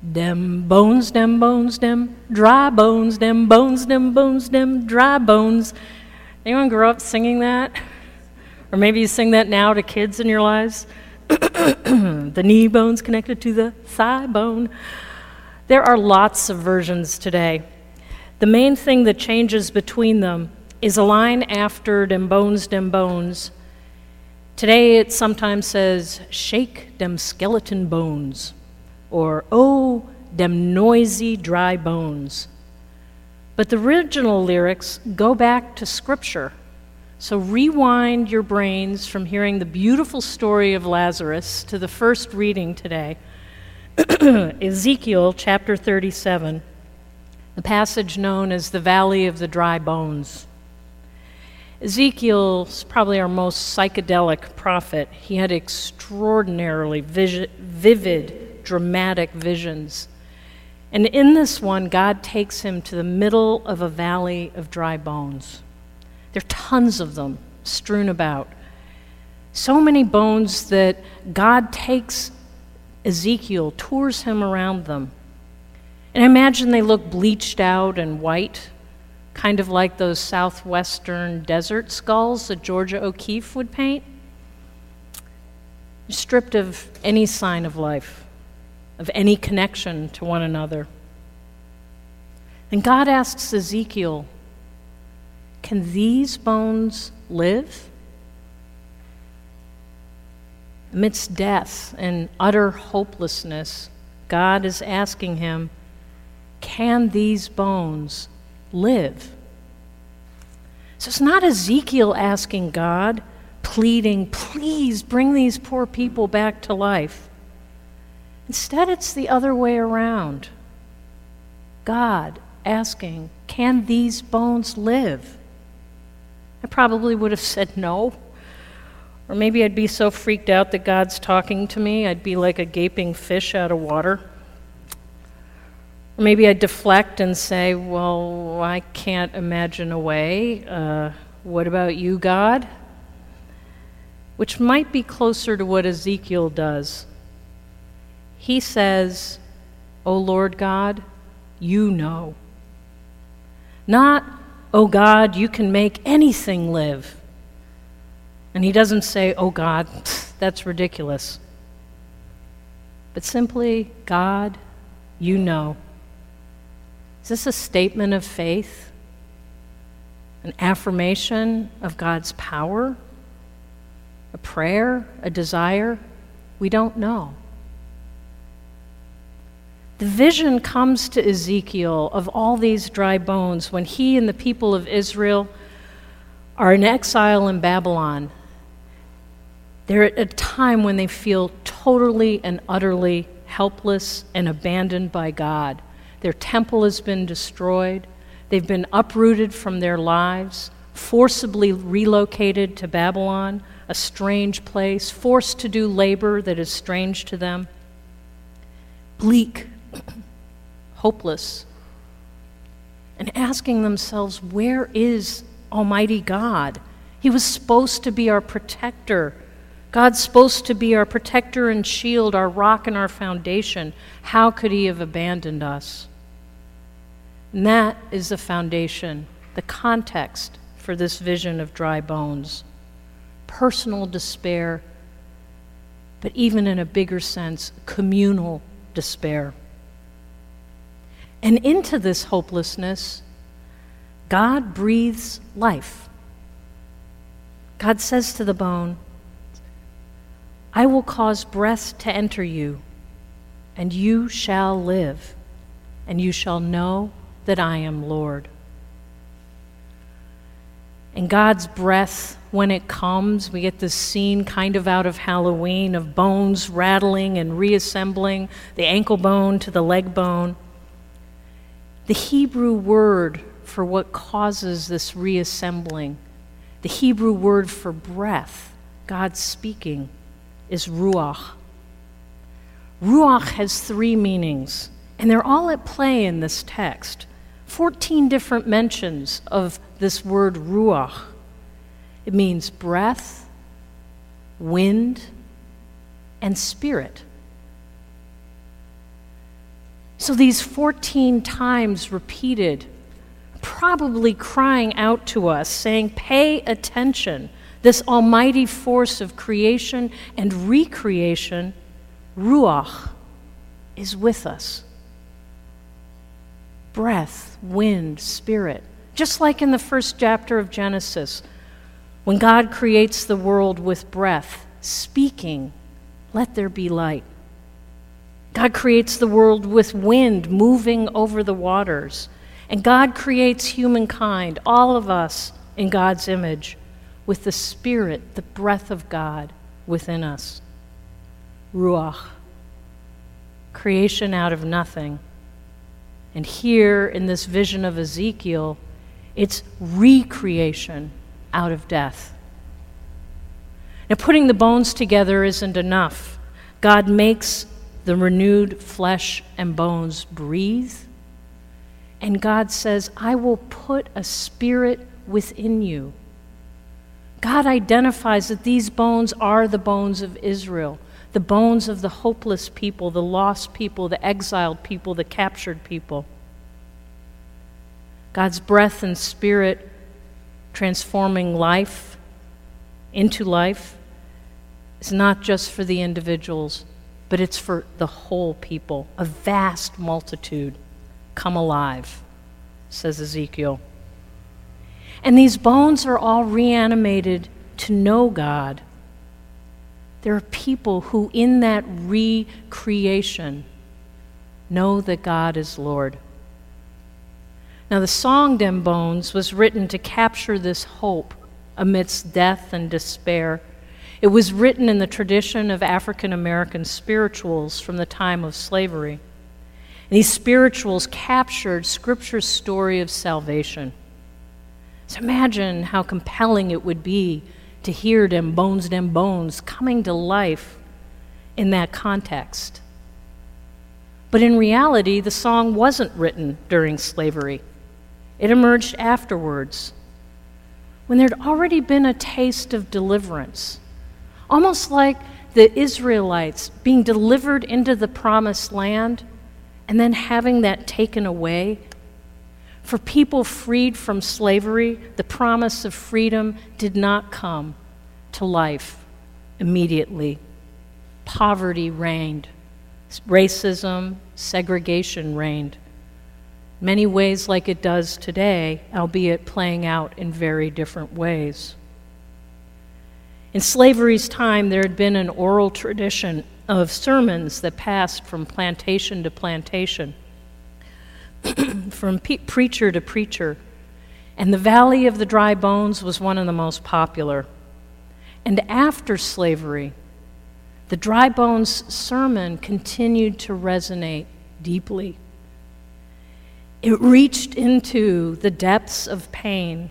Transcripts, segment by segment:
Dem bones, dem bones, dem dry bones, dem bones, dem bones, dem dry bones. Anyone grow up singing that? Or maybe you sing that now to kids in your lives? the knee bone's connected to the thigh bone. There are lots of versions today. The main thing that changes between them is a line after dem bones, dem bones. Today it sometimes says, shake dem skeleton bones or Oh, dem noisy dry bones. But the original lyrics go back to Scripture. So rewind your brains from hearing the beautiful story of Lazarus to the first reading today Ezekiel chapter 37, the passage known as the Valley of the Dry Bones. Ezekiel's probably our most psychedelic prophet. He had extraordinarily vivid dramatic visions. And in this one, God takes him to the middle of a valley of dry bones. There are tons of them strewn about. So many bones that God takes Ezekiel, tours him around them. And I imagine they look bleached out and white, kind of like those southwestern desert skulls that Georgia O'Keeffe would paint, stripped of any sign of life of any connection to one another. And God asks Ezekiel, Can these bones live? Amidst death and utter hopelessness, God is asking him, Can these bones live? So it's not Ezekiel asking God, pleading, Please bring these poor people back to life. Instead, it's the other way around. God asking, Can these bones live? I probably would have said no. Or maybe I'd be so freaked out that God's talking to me, I'd be like a gaping fish out of water. Or maybe I'd deflect and say, Well, I can't imagine a way. Uh, what about you, God? Which might be closer to what Ezekiel does he says, O Lord God, you know. Not, O God, you can make anything live. And he doesn't say, Oh God, that's ridiculous. But simply, God, you know. Is this a statement of faith? An affirmation of God's power? A prayer? A desire? We don't know. The vision comes to Ezekiel of all these dry bones when he and the people of Israel are in exile in Babylon. They're at a time when they feel totally and utterly helpless and abandoned by God. Their temple has been destroyed, they've been uprooted from their lives, forcibly relocated to Babylon, a strange place, forced to do labor that is strange to them. Bleak hopeless, and asking themselves, Where is Almighty God? He was supposed to be our protector. God's supposed to be our protector and shield, our rock and our foundation. How could He have abandoned us? And that is the foundation, the context for this vision of dry bones. Personal despair, but even in a bigger sense, communal despair. And into this hopelessness, God breathes life. God says to the bone, I will cause breath to enter you, and you shall live, and you shall know that I am Lord. And God's breath, when it comes, we get this scene kind of out of Halloween of bones rattling and reassembling, the ankle bone to the leg bone. The Hebrew word for what causes this reassembling, the Hebrew word for breath, God speaking, is ruach. Ruach has three meanings, and they're all at play in this text. 14 different mentions of this word ruach. It means breath, wind, and spirit. So these 14 times repeated, probably crying out to us, saying, Pay attention. This almighty force of creation and recreation, Ruach, is with us. Breath, wind, spirit. Just like in the first chapter of Genesis, when God creates the world with breath, speaking, let there be light. God creates the world with wind moving over the waters. And God creates humankind, all of us in God's image, with the Spirit, the breath of God within us. Ruach. Creation out of nothing. And here in this vision of Ezekiel, it's recreation out of death. Now, putting the bones together isn't enough. God makes the renewed flesh and bones breathe. And God says, I will put a spirit within you. God identifies that these bones are the bones of Israel, the bones of the hopeless people, the lost people, the exiled people, the captured people. God's breath and spirit transforming life into life is not just for the individuals, but it's for the whole people, a vast multitude. Come alive, says Ezekiel. And these bones are all reanimated to know God. There are people who, in that recreation, know that God is Lord. Now, the song Dem Bones was written to capture this hope amidst death and despair it was written in the tradition of African American spirituals from the time of slavery. And these spirituals captured Scripture's story of salvation. So imagine how compelling it would be to hear them bones, them bones coming to life in that context. But in reality, the song wasn't written during slavery, it emerged afterwards, when there'd already been a taste of deliverance almost like the Israelites being delivered into the promised land and then having that taken away. For people freed from slavery, the promise of freedom did not come to life immediately. Poverty reigned, racism, segregation reigned. Many ways like it does today, albeit playing out in very different ways. In slavery's time, there had been an oral tradition of sermons that passed from plantation to plantation, from pe- preacher to preacher. And the Valley of the Dry Bones was one of the most popular. And after slavery, the Dry Bones sermon continued to resonate deeply. It reached into the depths of pain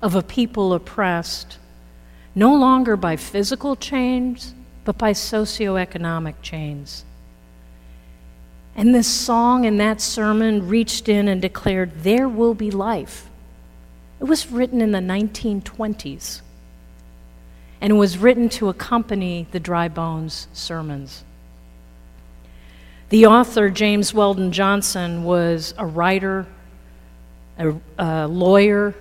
of a people oppressed no longer by physical chains, but by socioeconomic chains. And this song and that sermon reached in and declared, There will be life. It was written in the 1920s, and it was written to accompany the Dry Bones sermons. The author, James Weldon Johnson, was a writer, a, a lawyer,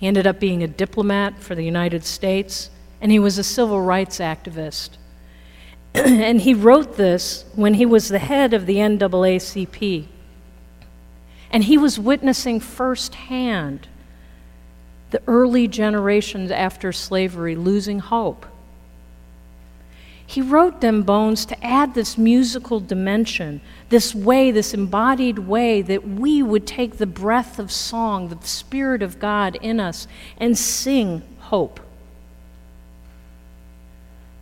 he ended up being a diplomat for the United States, and he was a civil rights activist. and he wrote this when he was the head of the NAACP. And he was witnessing firsthand the early generations after slavery losing hope. He wrote them bones to add this musical dimension, this way, this embodied way that we would take the breath of song, the Spirit of God in us, and sing hope.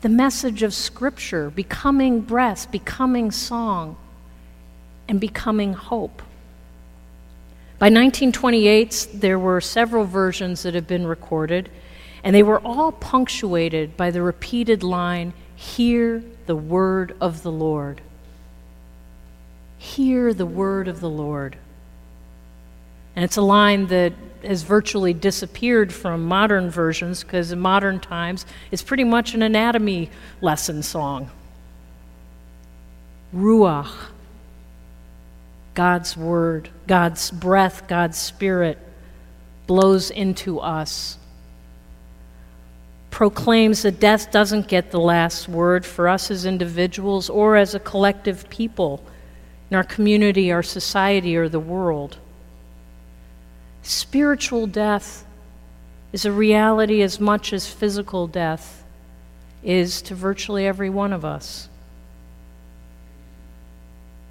The message of Scripture becoming breath, becoming song, and becoming hope. By 1928, there were several versions that have been recorded, and they were all punctuated by the repeated line, Hear the word of the Lord. Hear the word of the Lord. And it's a line that has virtually disappeared from modern versions because in modern times it's pretty much an anatomy lesson song. Ruach, God's word, God's breath, God's spirit blows into us. Proclaims that death doesn't get the last word for us as individuals or as a collective people in our community, our society, or the world. Spiritual death is a reality as much as physical death is to virtually every one of us.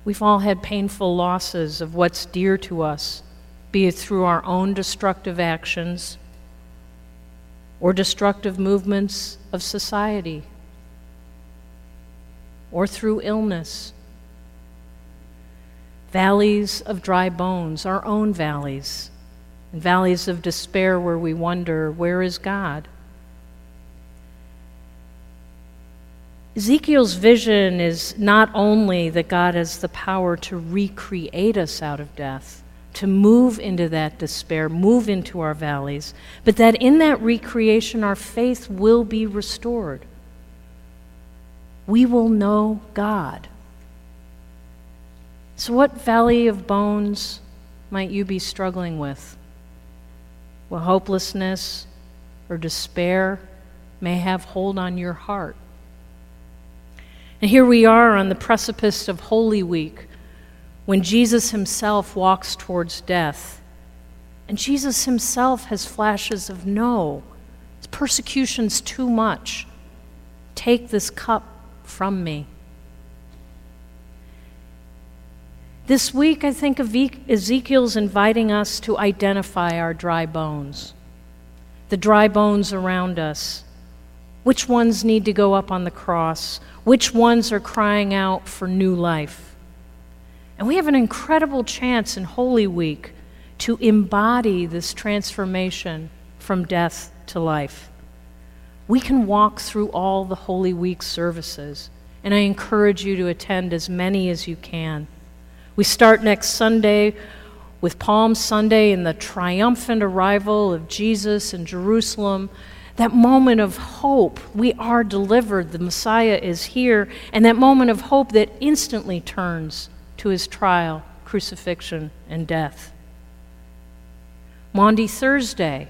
We've all had painful losses of what's dear to us, be it through our own destructive actions or destructive movements of society or through illness. Valleys of dry bones, our own valleys, and valleys of despair where we wonder, where is God? Ezekiel's vision is not only that God has the power to recreate us out of death, to move into that despair, move into our valleys, but that in that recreation our faith will be restored. We will know God. So, what valley of bones might you be struggling with? Well, hopelessness or despair may have hold on your heart. And here we are on the precipice of Holy Week when Jesus himself walks towards death. And Jesus himself has flashes of no, persecution's too much. Take this cup from me. This week, I think Ezekiel's inviting us to identify our dry bones, the dry bones around us. Which ones need to go up on the cross? Which ones are crying out for new life? And we have an incredible chance in Holy Week to embody this transformation from death to life. We can walk through all the Holy Week services, and I encourage you to attend as many as you can. We start next Sunday with Palm Sunday and the triumphant arrival of Jesus in Jerusalem that moment of hope. We are delivered. The Messiah is here. And that moment of hope that instantly turns to his trial, crucifixion, and death. Maundy Thursday,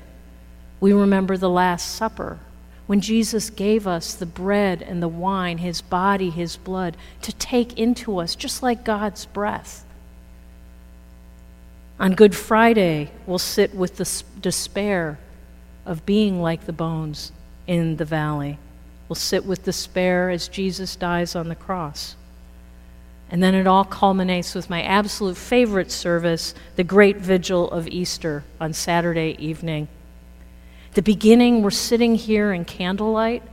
we remember the Last Supper when Jesus gave us the bread and the wine, his body, his blood, to take into us, just like God's breath. On Good Friday, we'll sit with the despair of being like the bones in the valley. We'll sit with despair as Jesus dies on the cross. And then it all culminates with my absolute favorite service, the great vigil of Easter on Saturday evening. The beginning, we're sitting here in candlelight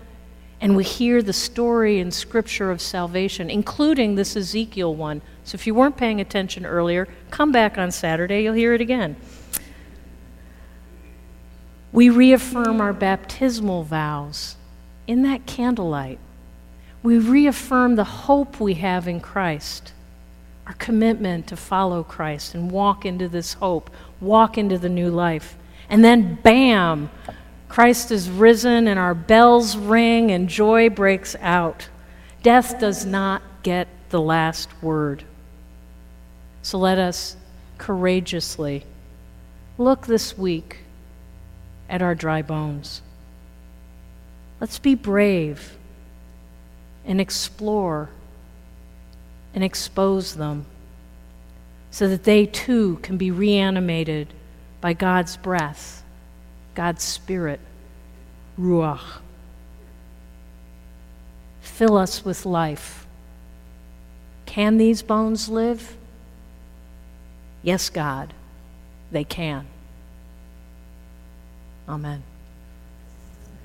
and we hear the story in Scripture of salvation, including this Ezekiel one. So if you weren't paying attention earlier, come back on Saturday, you'll hear it again. We reaffirm our baptismal vows in that candlelight. We reaffirm the hope we have in Christ, our commitment to follow Christ and walk into this hope, walk into the new life. And then, bam, Christ is risen and our bells ring and joy breaks out. Death does not get the last word. So let us courageously look this week at our dry bones. Let's be brave and explore and expose them so that they too can be reanimated by God's breath, God's Spirit, Ruach. Fill us with life. Can these bones live? Yes, God, they can. Amen.